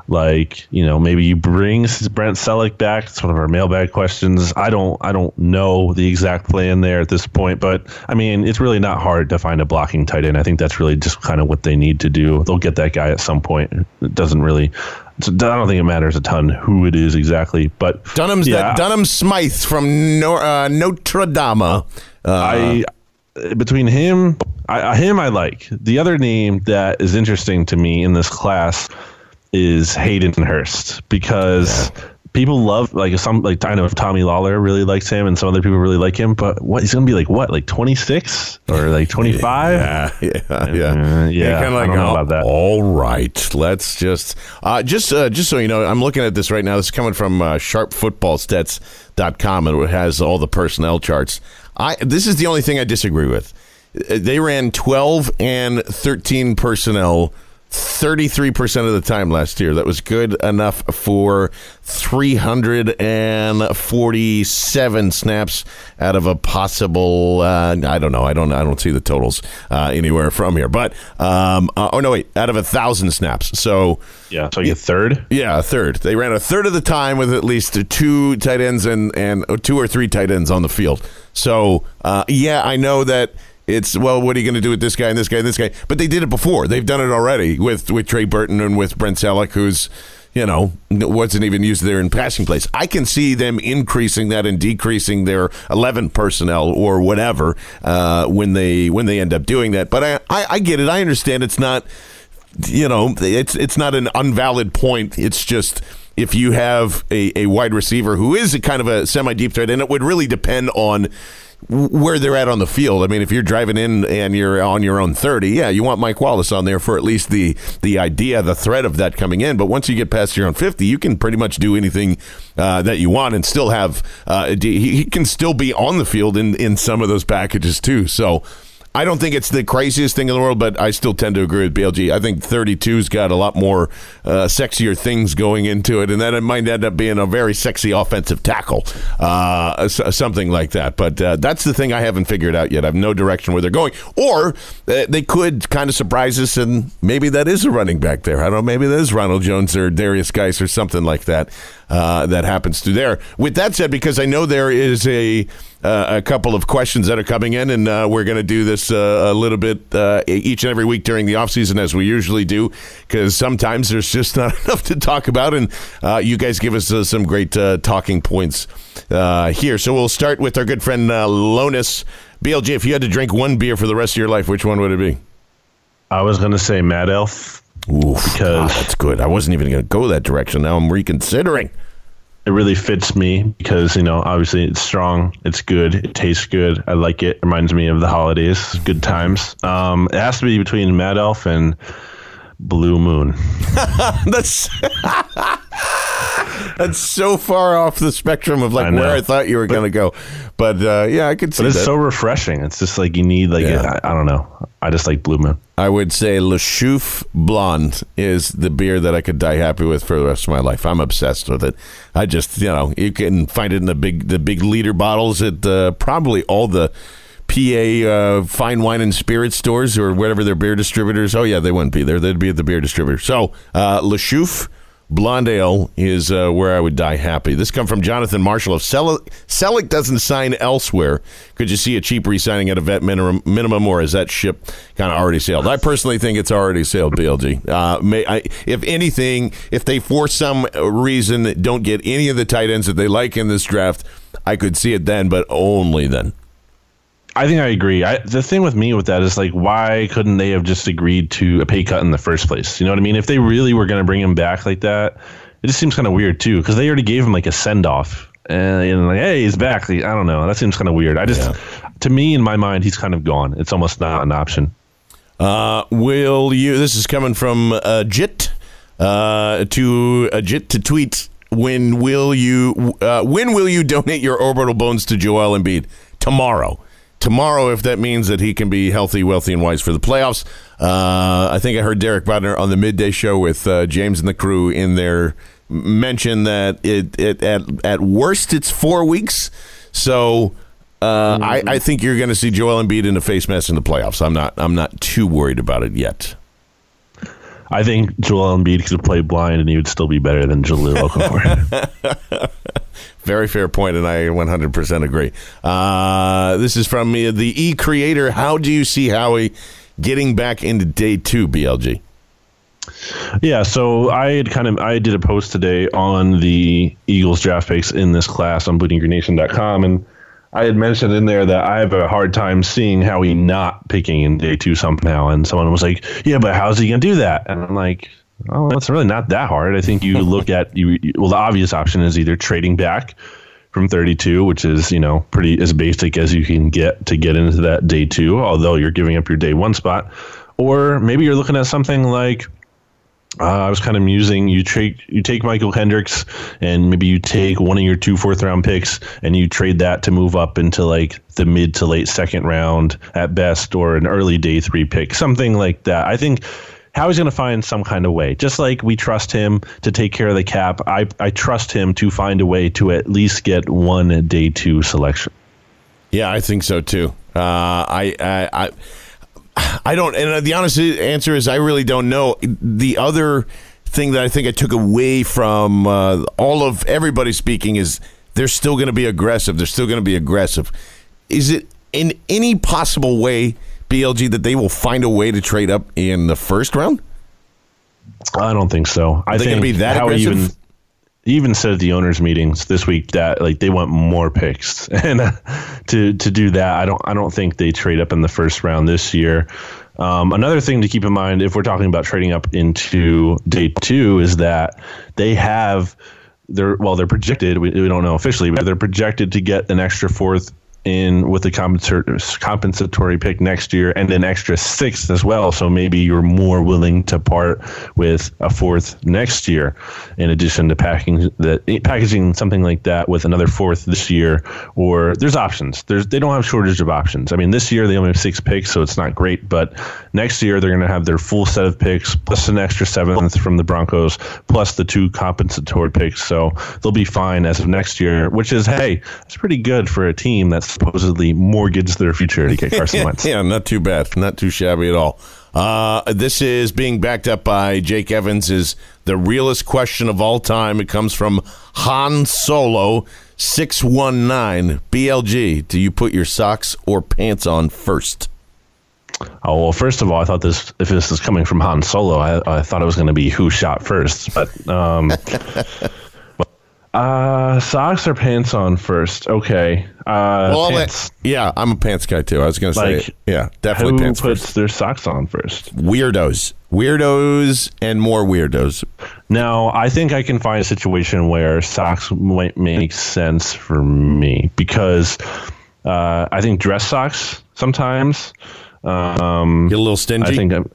like you know maybe you bring Brent Celek back. It's one of our mailbag questions. I don't I don't know the exact plan there at this point, but I mean it's really not hard to find a blocking tight end. I think that's really just kind of what they need to do. They'll get that guy at some point. It doesn't really. I don't think it matters a ton who it is exactly, but Durham's yeah, that Durham Smythe from Nor- uh, Notre Dame. Uh, I between him, I, him I like. The other name that is interesting to me in this class is Hayden Hurst because people love like some like I know Tommy Lawlor really likes him and some other people really like him, but what he's gonna be like what like twenty six or like twenty five? yeah, yeah, yeah. Uh, yeah, kind of I like don't know oh, about that. All right, let's just uh, just uh, just so you know, I'm looking at this right now. This is coming from uh, SharpFootballStats.com, and it has all the personnel charts. I this is the only thing I disagree with. Uh, They ran 12 and 13 personnel 33% of the time last year. That was good enough for 347 snaps out of a possible uh, I don't know. I don't I don't see the totals uh, anywhere from here. But um, uh, oh no wait, out of a 1000 snaps. So Yeah, so you third. yeah, a third. They ran a third of the time with at least two tight ends and and two or three tight ends on the field. So uh, yeah, I know that it's well, what are you going to do with this guy and this guy and this guy? But they did it before. They've done it already with with Trey Burton and with Brent Celek, who's you know wasn't even used there in passing plays. I can see them increasing that and decreasing their eleven personnel or whatever uh, when they when they end up doing that. But I, I I get it. I understand it's not you know, it's it's not an unvalid point. It's just if you have a, a wide receiver who is a kind of a semi deep threat, and it would really depend on where they're at on the field. I mean, if you're driving in and you're on your own 30, yeah, you want Mike Wallace on there for at least the the idea, the threat of that coming in. But once you get past your own 50, you can pretty much do anything uh, that you want and still have. Uh, he, he can still be on the field in in some of those packages too. So. I don't think it's the craziest thing in the world, but I still tend to agree with BLG. I think 32's got a lot more uh, sexier things going into it, and then it might end up being a very sexy offensive tackle, uh, something like that. But uh, that's the thing I haven't figured out yet. I have no direction where they're going. Or uh, they could kind of surprise us, and maybe that is a running back there. I don't know. Maybe that is Ronald Jones or Derrius Guice or something like that uh, that happens to there. With that said, because I know there is a uh, a couple of questions that are coming in, and uh, we're going to do this uh, a little bit uh, each and every week during the off season, as we usually do, because sometimes there's just not enough to talk about, and you guys give us some great talking points here. So we'll start with our good friend Lonus. BLG, if you had to drink one beer for the rest of your life, which one would it be? I was gonna say Mad Elf Oof, Because- God, that's good. I wasn't even going to go that direction. Now I'm reconsidering. it really fits me because you know obviously it's strong it's good it tastes good i like it reminds me of the holidays good times um it has to be between mad elf and blue moon That's that's so far off the spectrum of like I where I thought you were going to go. But uh, yeah, I could see But it's that. so refreshing. It's just like you need like Yeah. I I don't know. I just like Blue Moon. I would say La Chouffe Blonde is the beer that I could die happy with for the rest of my life. I'm obsessed with it. I just, you know, you can find it in the big the big liter bottles at uh, probably all the PA uh, fine wine and spirit stores or whatever their beer distributors. Oh yeah, they wouldn't be there. They'd be at the beer distributor. So uh, La Chouffe Blonde Ale is uh, where I would die happy. This come from Jonathan Marshall. If Celek, Celek doesn't sign elsewhere, could you see a cheap re-signing at a vet minimum, minimum or is that ship kind of already sailed? I personally think it's already sailed, BLG. Uh, may, I, if anything, if they for some reason don't get any of the tight ends that they like in this draft, I could see it then, but only then. I think I agree. I, the thing with me with that is like, why couldn't they have just agreed to a pay cut in the first place? You know what I mean? If they really were going to bring him back like that, it just seems kind of weird too, because they already gave him like a send off, and, and like, hey, he's back. I don't know. That seems kind of weird. I just, to me, in my mind, he's kind of gone. It's almost not an option. Uh, will you? This is coming from uh, Jit uh, to uh, Jit to tweet. When will you? Uh, when will you donate your orbital bones to Joel Embiid? Tomorrow. Tomorrow, if that means that he can be healthy, wealthy, and wise for the playoffs. Uh, I think I heard Derek Bodner on the midday show with uh, James and the crew in there mention that it, it at at worst it's four weeks. So uh, I, I think you're going to see Joel Embiid in a face mask in the playoffs. I'm not. I'm not too worried about it yet. I think Joel Embiid could played blind, and he would still be better than Jahlil Okafor. Very fair point, and I 100% agree. Uh, this is from the E Creator. How do you see Howie getting back into day two, BLG? Yeah, so I had kind of I did a post today on the Eagles draft picks in this class on bleedinggreennation.com and I had mentioned in there that I have a hard time seeing how he not picking in day two somehow. And someone was like, "Yeah, but how's he gonna do that?" And I'm like, "Oh, it's really not that hard. I think you look at you. Well, the obvious option is either trading back from 32, which is you know pretty as basic as you can get to get into that day two, although you're giving up your day one spot, or maybe you're looking at something like." Uh, I was kind of musing. You take you take Mychal Kendricks, and maybe you take one of your two fourth round picks, and you trade that to move up into like the mid to late second round at best, or an early day three pick, something like that. I think Howie's going to find some kind of way. Just like we trust him to take care of the cap, I I trust him to find a way to at least get one day two selection. Yeah, I think so too. Uh, I, I, I, I don't. And the honest answer is, I really don't know. The other thing that I think I took away from uh, all of everybody speaking is they're still going to be aggressive. They're still going to be aggressive. Is it in any possible way, BLG, that they will find a way to trade up in the first round? I don't think so. I they think gonna be that Howie aggressive? even even said at the owners meetings this week that like they want more picks and uh, to to do that I don't I don't think they trade up in the first round this year. Um, another thing to keep in mind if we're talking about trading up into day two is that they have they're well they're projected we, we don't know officially but they're projected to get an extra fourth in with the compensatory pick next year and an extra sixth as well. So maybe you're more willing to part with a fourth next year, in addition to packing that packaging something like that with another fourth this year. Or there's options. There's they don't have shortage of options. I mean, this year they only have six picks, so it's not great. But next year they're going to have their full set of picks plus an extra seventh from the Broncos plus the two compensatory picks. So they'll be fine as of next year, which is hey, it's pretty good for a team that's supposedly mortgaged their future to get Carson Wentz. yeah, not too bad. Not too shabby at all. Uh, this is being backed up by Jake Evans. Is the realest question of all time? It comes from Han Solo six one nine BLG. Do you put your socks or pants on first? Oh well, first of all, I thought this if this is coming from Han Solo, I, I thought it was going to be who shot first, but um, uh, socks or pants on first? Okay, uh, Well, pants. yeah, I'm a pants guy too. I was going to say, Like, yeah, definitely who pants puts first. their socks on first? Weirdos, weirdos, and more weirdos. Now, I think I can find a situation where socks might make sense for me because uh, I think dress socks sometimes. Um, Get a little stingy. I think I'm.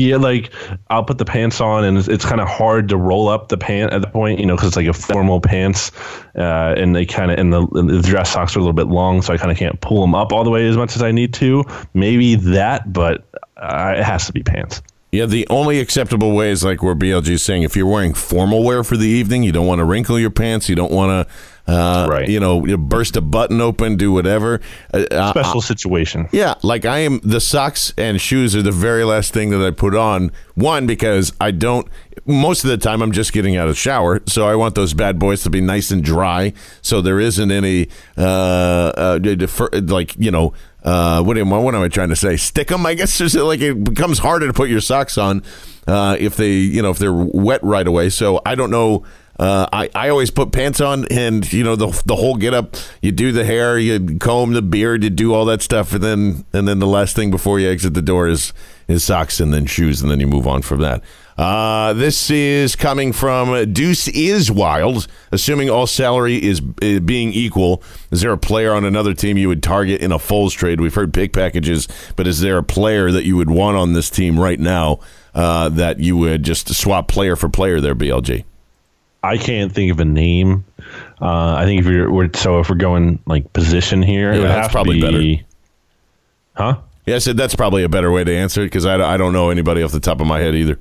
Yeah, like I'll put the pants on, and it's, it's kind of hard to roll up the pant at the point, you know, because it's like a formal pants, uh, and they kind of and the, the dress socks are a little bit long, so I kind of can't pull them up all the way as much as I need to. Maybe that, but uh, it has to be pants. Yeah, the only acceptable way is like where BLG is saying if you're wearing formal wear for the evening, you don't want to wrinkle your pants, you don't want to uh, Right. You know, you burst a button open, do whatever. Uh, uh, Special situation. yeah, like I am. The socks and shoes are the very last thing that I put on. One because I don't. Most of the time, I'm just getting out of the shower, so I want those bad boys to be nice and dry, so there isn't any uh, uh defer, like you know. Uh, what am I? What am I trying to say? Stick them. I guess there's like it becomes harder to put your socks on uh, if they, you know, if they're wet right away. So I don't know. Uh, I, I always put pants on and you know the the whole get up you do the hair you comb the beard you do all that stuff and then and then the last thing before you exit the door is is socks and then shoes and then you move on from that. Uh, this is coming from Deuce is wild. Assuming all salary is, is being equal is there a player on another team you would target in a Foles trade? We've heard pick packages but is there a player that you would want on this team right now uh, that you would just swap player for player there BLG I can't think of a name. Uh, I think if you're we're, so if we're going like position here, Yeah, that's probably be, huh? Yeah, I said that's probably a better way to answer it because I, I don't know anybody off the top of my head either.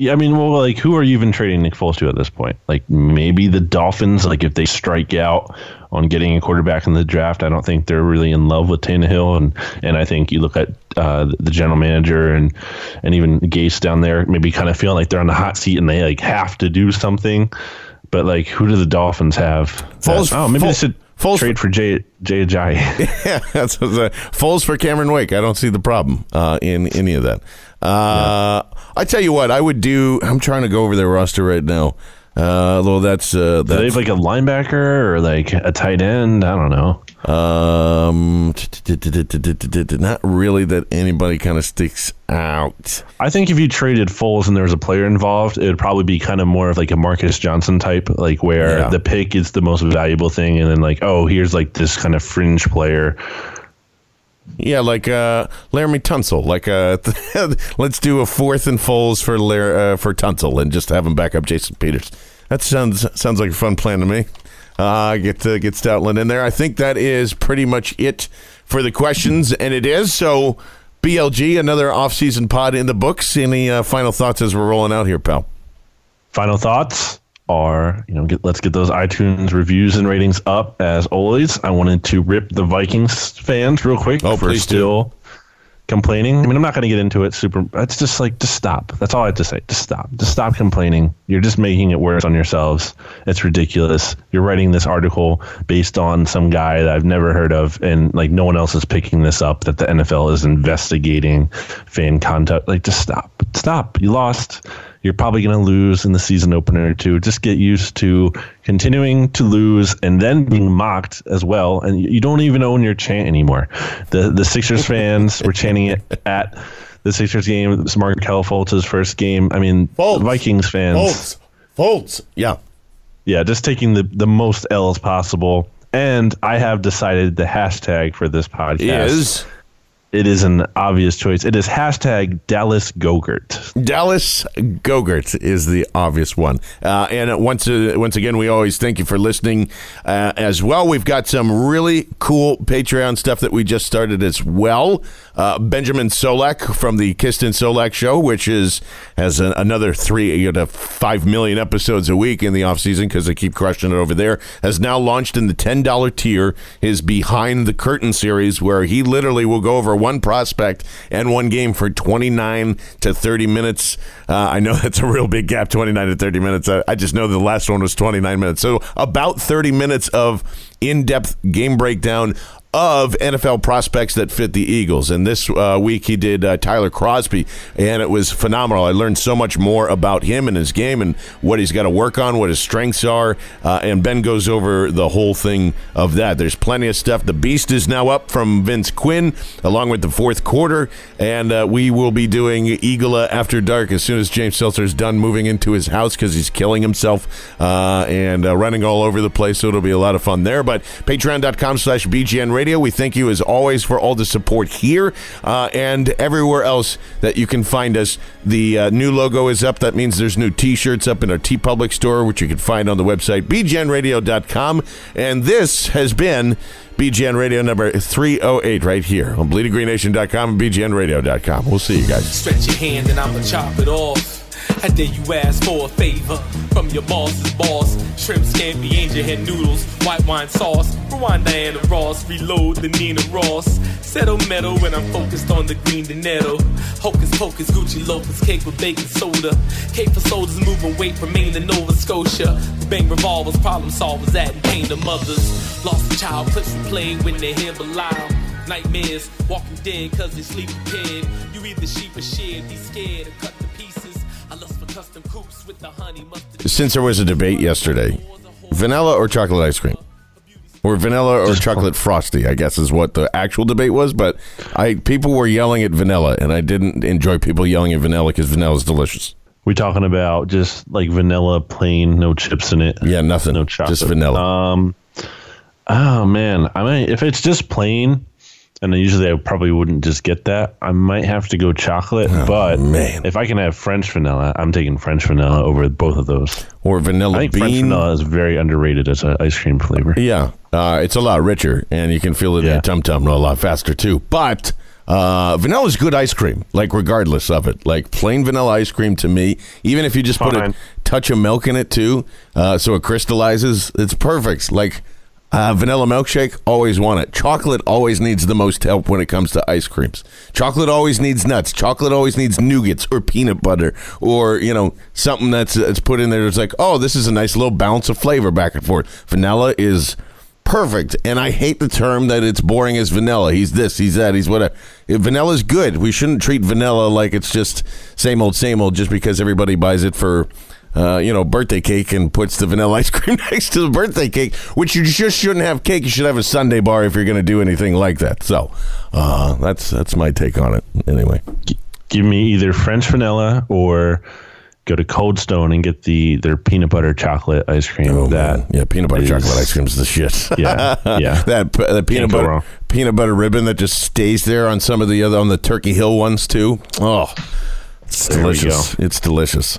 Yeah, I mean, well, like, who are you even trading Nick Foles to at this point? Like, maybe the Dolphins. Like, if they strike out on getting a quarterback in the draft, I don't think they're really in love with Tannehill, and and I think you look at uh, the general manager and and even Gase down there, maybe kind of feeling like they're on the hot seat and they like have to do something. But like, who do the Dolphins have? Foles- oh, maybe Foles- they should Foles- trade for Jay Jay Ajayi. yeah, that's what I- Foles for Cameron Wake. I don't see the problem uh, in any of that. Uh, I tell you what, I would do. I'm trying to go over their roster right now. Uh, although that's uh, Do they have like a linebacker or like a tight end? I don't know. Um, not really that anybody kind of sticks out. I think if you traded Foles and there was a player involved, it would probably be kind of more of like a Marcus Johnson type, like where Yeah. the pick is the most valuable thing, and then like, oh, here's like this kind of fringe player. Yeah, like uh, Laremy Tunsil. Like, uh, let's do a fourth and Foles for Lar- uh, for Tunsil and just have him back up Jason Peters. That sounds sounds like a fun plan to me. Uh, get uh, get Stoutland in there. I think that is pretty much it for the questions, and it is so. BLG, another off-season pod in the books. Any uh, final thoughts as we're rolling out here, pal? Final thoughts are, you know, get, let's get those iTunes reviews and ratings up as always. I wanted to rip the Vikings fans real quick Oh, for please do. Complaining. I mean, I'm not going to get into it super. It's just like, just stop. That's all I have to say. Just stop. Just stop complaining. You're just making it worse on yourselves. It's ridiculous. You're writing this article based on some guy that I've never heard of, and like no one else is picking this up. That the NFL is investigating fan conduct. Like, just stop. Stop. You lost. You're probably going to lose in the season opener too. Just get used to continuing to lose and then being mocked as well. And you don't even own your chant anymore. The the Sixers fans were chanting it at the Sixers game. It was Markelle Fultz's first game. I mean, Fultz. Vikings fans. Folds, folds. Yeah, Yeah, just taking the, the most L's possible. And I have decided the hashtag for this podcast is it is an obvious choice. It is hashtag Dallas Gogurt. Dallas Gogurt is the obvious one. Uh, and once uh, once again, we always thank you for listening uh, as well. We've got some really cool Patreon stuff that we just started as well. Uh, Benjamin Solak from the Kist and Solak Show, which is has another three you to five million episodes a week in the off season because they keep crushing it over there, has now launched in the ten dollar tier. His Behind the Curtain series, where he literally will go over one prospect and one game for twenty nine to thirty minutes. Uh, I know that's a real big gap, twenty nine to thirty minutes. I, I just know the last one was twenty nine minutes, so about thirty minutes of in depth game breakdown of NFL prospects that fit the Eagles. And this uh, week he did uh, Tyrell Crosby, and it was phenomenal. I learned so much more about him and his game and what he's got to work on, what his strengths are. Uh, and Ben goes over the whole thing of that. There's plenty of stuff. The Beast is now up from Vince Quinn, along with the fourth quarter. And uh, we will be doing Eagle After Dark as soon as James Seltzer's done moving into his house because he's killing himself uh, and uh, running all over the place. So it'll be a lot of fun there. But patreon.com slash BGN Radio. We thank you as always for all the support here uh, and everywhere else that you can find us. The uh, new logo is up. That means there's new T-shirts up in our TeePublic store, which you can find on the website bgnradio.com. And this has been BGN Radio number 308 right here on bleedinggreennation.com and bgnradio.com. We'll see you guys. Stretch your hand and I'ma chop it off. I dare you ask for a favor from your boss's boss. Shrimp scampi, angel head noodles, white wine sauce. Rewind Diana Ross, reload the Nina Ross. Settle metal when I'm focused on the green Donetto. Hocus pocus, Gucci loafers, cake with baking soda. Cake for soldiers moving weight from Maine to Nova Scotia. Bang revolvers, problem solvers, adding pain to mothers. Lost a child, clips replayed when they hear the Belial. Nightmares, walking dead cause they sleep prepared. You either sheep or shed, be scared or cut to Since there was a debate yesterday, vanilla or chocolate ice cream? Or vanilla or chocolate frosty, I guess is what the actual debate was. But I people were yelling at vanilla, and I didn't enjoy people yelling at vanilla because vanilla is delicious. We talking about just like vanilla, plain, no chips in it. Yeah, nothing. No chocolate. Just vanilla. Um, oh man, I mean, if it's just plain, and usually I probably wouldn't just get that. I might have to go chocolate, but Oh, man. if I can have French vanilla, I'm taking French vanilla over both of those. or vanilla I think bean. French vanilla is very underrated as an ice cream flavor. Yeah, uh, it's a lot richer, and you can feel it in your tum tum a lot faster too. But uh, vanilla is good ice cream, like regardless of it. Like plain vanilla ice cream to me, even if you just put a touch of milk in it too, uh, so it crystallizes, it's perfect. Like uh, vanilla milkshake, always want it. Chocolate always needs the most help when it comes to ice creams. Chocolate always needs nuts. Chocolate always needs nougats or peanut butter or you know something that's that's put in there. That's like, oh, this is a nice little balance of flavor back and forth. Vanilla is perfect, and I hate the term that it's boring as vanilla. He's this, he's that, he's whatever. Vanilla's good. We shouldn't treat vanilla like it's just same old, same old, just because everybody buys it for uh, you know, birthday cake and puts the vanilla ice cream next to the birthday cake, which you just shouldn't have cake. You should have a sundae bar if you're going to do anything like that. So uh, that's that's my take on it. Anyway, Give me either French vanilla or go to Cold Stone and get the their peanut butter chocolate ice cream. oh that man, yeah, peanut butter is- chocolate ice cream is the shit. Yeah, yeah. that the peanut butter peanut butter ribbon that just stays there on some of the other on the Turkey Hill ones too. Oh. It's There delicious. It's delicious.